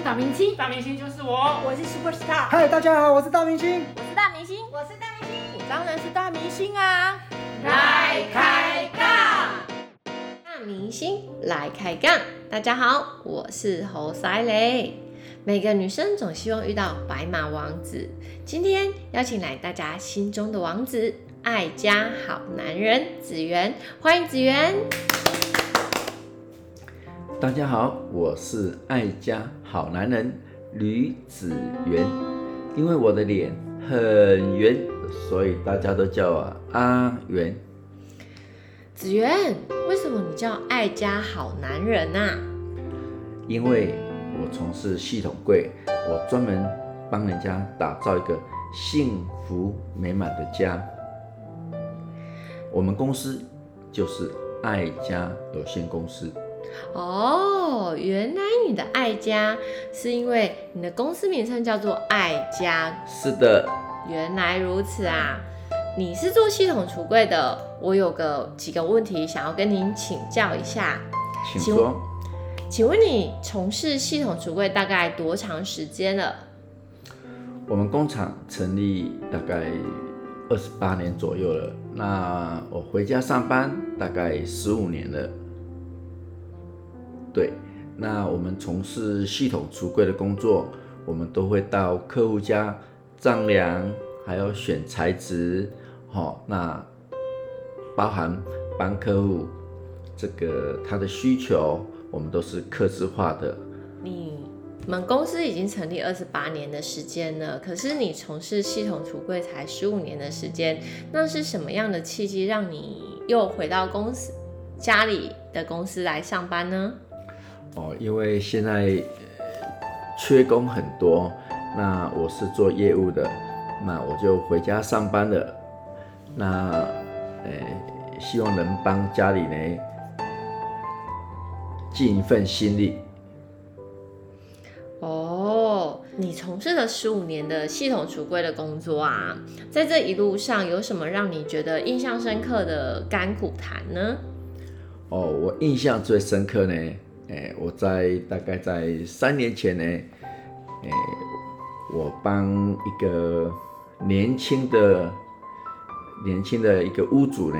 是大明星，大明星就是我，我是 super star，嗨，大家好，我是大明星。我是大明星，我是大明星。我当然是大明星啊！来开杠，大明星来开杠，大家好，我是侯赛雷。每个女生总希望遇到白马王子，今天邀请来大家心中的王子，爱家好男人子源，欢迎子源。大家好，我是爱家好男人吕子源。因为我的脸很圆，所以大家都叫我阿元。子源，为什么你叫爱家好男人啊？因为我从事系统柜，我专门帮人家打造一个幸福美满的家。我们公司就是爱家有限公司。哦，原来你的爱家是因为你的公司名称叫做爱家。是的，原来如此啊！你是做系统橱柜的，我有个几个问题想要跟您请教一下。请请说。请问你从事系统橱柜大概多长时间了？我们工厂成立大概二十八年左右了，那我回家上班大概十五年了。对，那我们从事系统橱柜的工作，我们都会到客户家丈量，还有选材质，好、那包含帮客户这个他的需求，我们都是客制化的。你们公司已经成立二十八年的时间了，可是你从事系统橱柜才十五年的时间，那是什么样的契机让你又回到公司家里的公司来上班呢？哦，因为现在呃缺工很多，那我是做业务的，那我就回家上班了。那呃，希望能帮家里呢尽一份心力。哦，你从事了十五年的系统橱柜的工作啊，在这一路上有什么让你觉得印象深刻的甘苦谈呢？哦，我印象最深刻呢，诶，我在大概在三年前呢，诶，我帮一个年轻的年轻的一个屋主呢，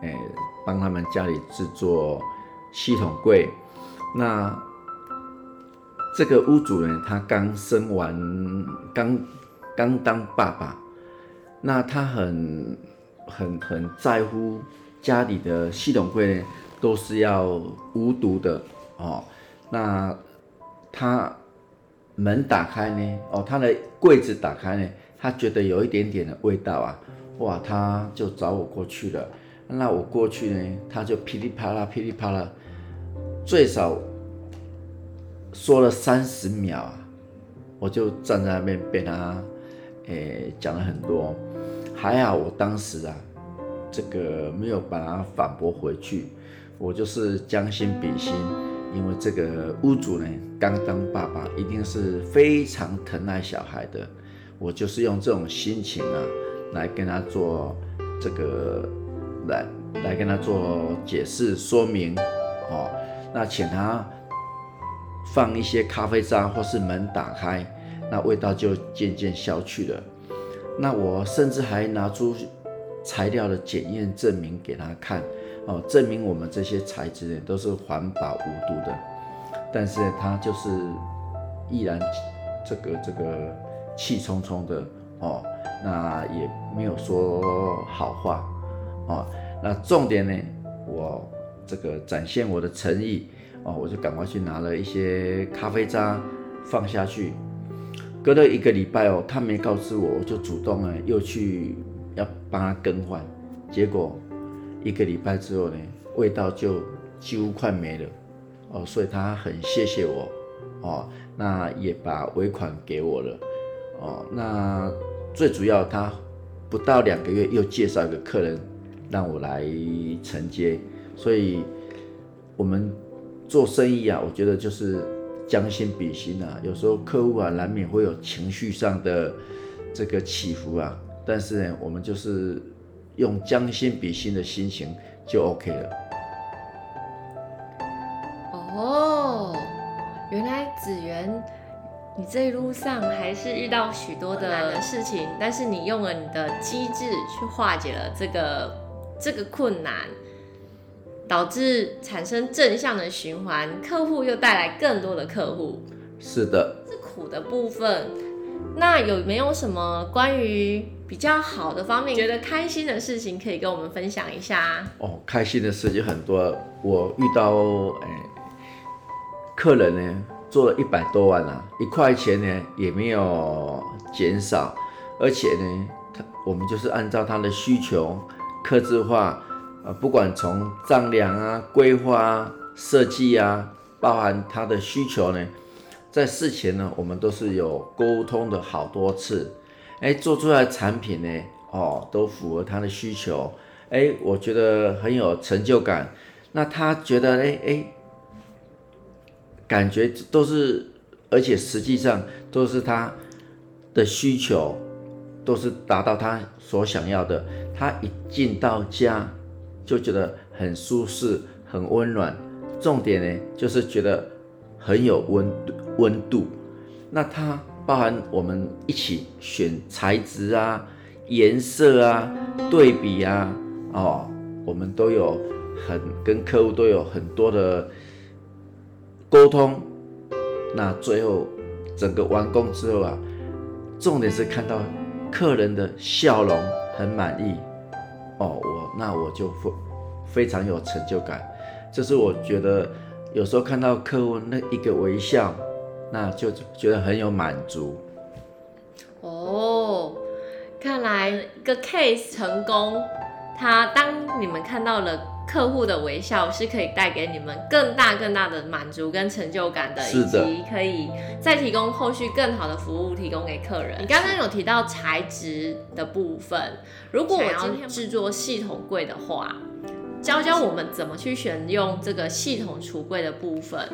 诶，帮他们家里制作系统柜。那这个屋主呢，他刚生完，刚刚当爸爸，那他很很很在乎家里的系统柜呢，都是要无毒的哦。那他门打开呢，哦，他的柜子打开呢，他觉得有一点点的味道啊，哇，他就找我过去了。那我过去呢，他就噼里啪啦噼里啪啦，最少说了三十秒啊，我就站在那边被他，诶、讲了很多，还好我当时啊，这个没有把他反驳回去，我就是将心比心，因为这个屋主呢刚当爸爸，一定是非常疼爱小孩的，我就是用这种心情啊，来跟他做这个，来来跟他做解释说明，哦，那请他放一些咖啡渣或是门打开，那味道就渐渐消去了。那我甚至还拿出材料的检验证明给他看，哦，证明我们这些材质呢都是环保无毒的。但是呢他就是依然这个这个气冲冲的哦，那也没有说好话哦。那重点呢，我这个展现我的诚意哦，我就赶快去拿了一些咖啡渣放下去。隔了一个礼拜哦，他没告知我，我就主动呢又去要帮他更换，结果一个礼拜之后呢，味道就几乎快没了哦，所以他很谢谢我哦，那也把尾款给我了哦，那最主要他不到两个月又介绍一个客人让我来承接，所以我们做生意啊，我觉得就是将心比心啊。有时候客户啊，难免会有情绪上的这个起伏啊，但是呢，我们就是用将心比心的心情就 OK 了。哦，原来子源你这一路上还是遇到许多的事情，但是你用了你的机智去化解了这个这个困难，导致产生正向的循环，客户又带来更多的客户。是的，是苦的部分。那有没有什么关于比较好的方面，觉得开心的事情可以跟我们分享一下？哦，开心的事情很多。我遇到哎，客人呢做了一百多万啊，一块钱呢也没有减少，而且呢，他我们就是按照他的需求，刻制化，呃，不管从丈量啊、规划啊、设计啊，包含他的需求呢。在事前呢，我们都是有沟通的好多次，哎，做出来产品呢，哦，都符合他的需求，哎，我觉得很有成就感。那他觉得，哎哎，感觉都是，而且实际上都是他的需求，都是达到他所想要的。他一进到家就觉得很舒适、很温暖。重点呢，就是觉得。很有温度，温度。那他包含我们一起选材质啊、颜色啊、对比啊，哦，我们都有很跟客户都有很多的沟通。那最后整个完工之后啊，重点是看到客人的笑容很满意，哦，我那我就非非常有成就感。这是我觉得。有时候看到客户那一个微笑，那就觉得很有满足。哦，看来一个 case 成功，他当你们看到了客户的微笑，是可以带给你们更大更大的满足跟成就感的，以及可以再提供后续更好的服务提供给客人。你刚刚有提到材质的部分，如果我要制作系统柜的话。教教我们怎么去选用这个系统橱柜的部分。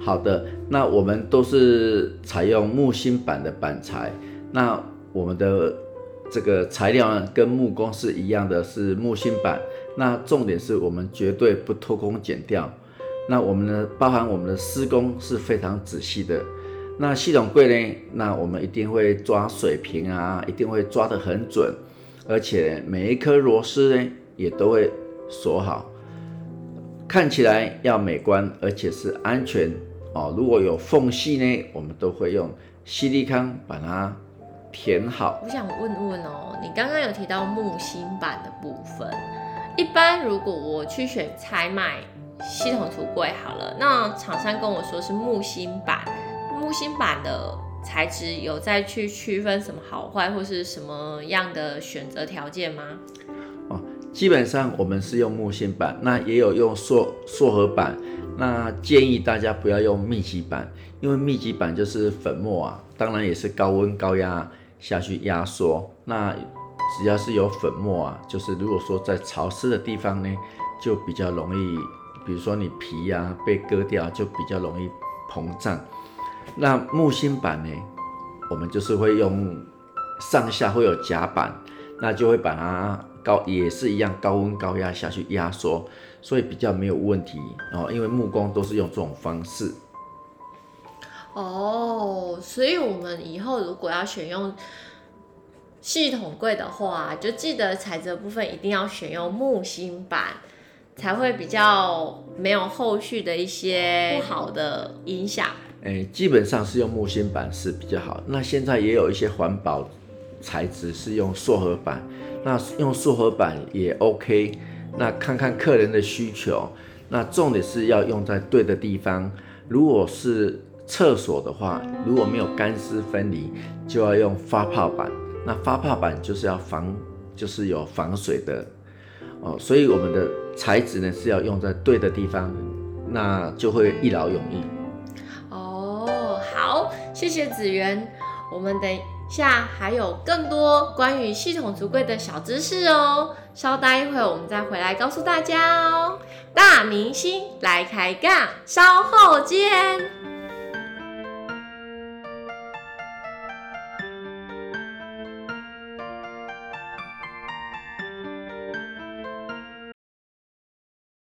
好的，那我们都是采用木芯板的板材。那我们的这个材料呢，跟木工是一样的，是木芯板。那重点是我们绝对不偷工减料。那我们呢，包含我们的施工是非常仔细的。那系统柜呢，那我们一定会抓水平啊，一定会抓得很准，而且每一颗螺丝呢，也都会。锁好，看起来要美观，而且是安全哦。如果有缝隙呢，我们都会用吸力康把它填好。我想问问哦，你刚刚有提到木芯板的部分，一般如果我去选采买系统橱柜好了，那厂商跟我说是木芯板，木芯板的材质有再去区分什么好坏或是什么样的选择条件吗？基本上我们是用木芯板，那也有用塑塑合板。那建议大家不要用密集板，因为密集板就是粉末啊，当然也是高温高压下去压缩。那只要是有粉末啊，就是如果说在潮湿的地方呢，就比较容易，比如说你皮呀被割掉，就比较容易膨胀。那木芯板呢，我们就是会用上下会有夹板，那就会把它。高也是一样，高温高压下去压缩，所以比较没有问题哦。因为木工都是用这种方式。哦，所以我们以后如果要选用系统柜的话，就记得材质部分一定要选用木芯板，才会比较没有后续的一些不好的影响。哎，基本上是用木芯板是比较好。那现在也有一些环保材质是用塑合板。那用塑合板也 OK，那看看客人的需求，那重点是要用在对的地方。如果是厕所的话，如果没有干湿分离，就要用发泡板。那发泡板就是要防，就是有防水的哦。所以我们的材质呢是要用在对的地方，那就会一劳永逸。哦，好，谢谢子源，我们等。下还有更多关于系统橱柜的小知识哦，稍待一会我们再回来告诉大家哦。大明星来开杠，稍后见。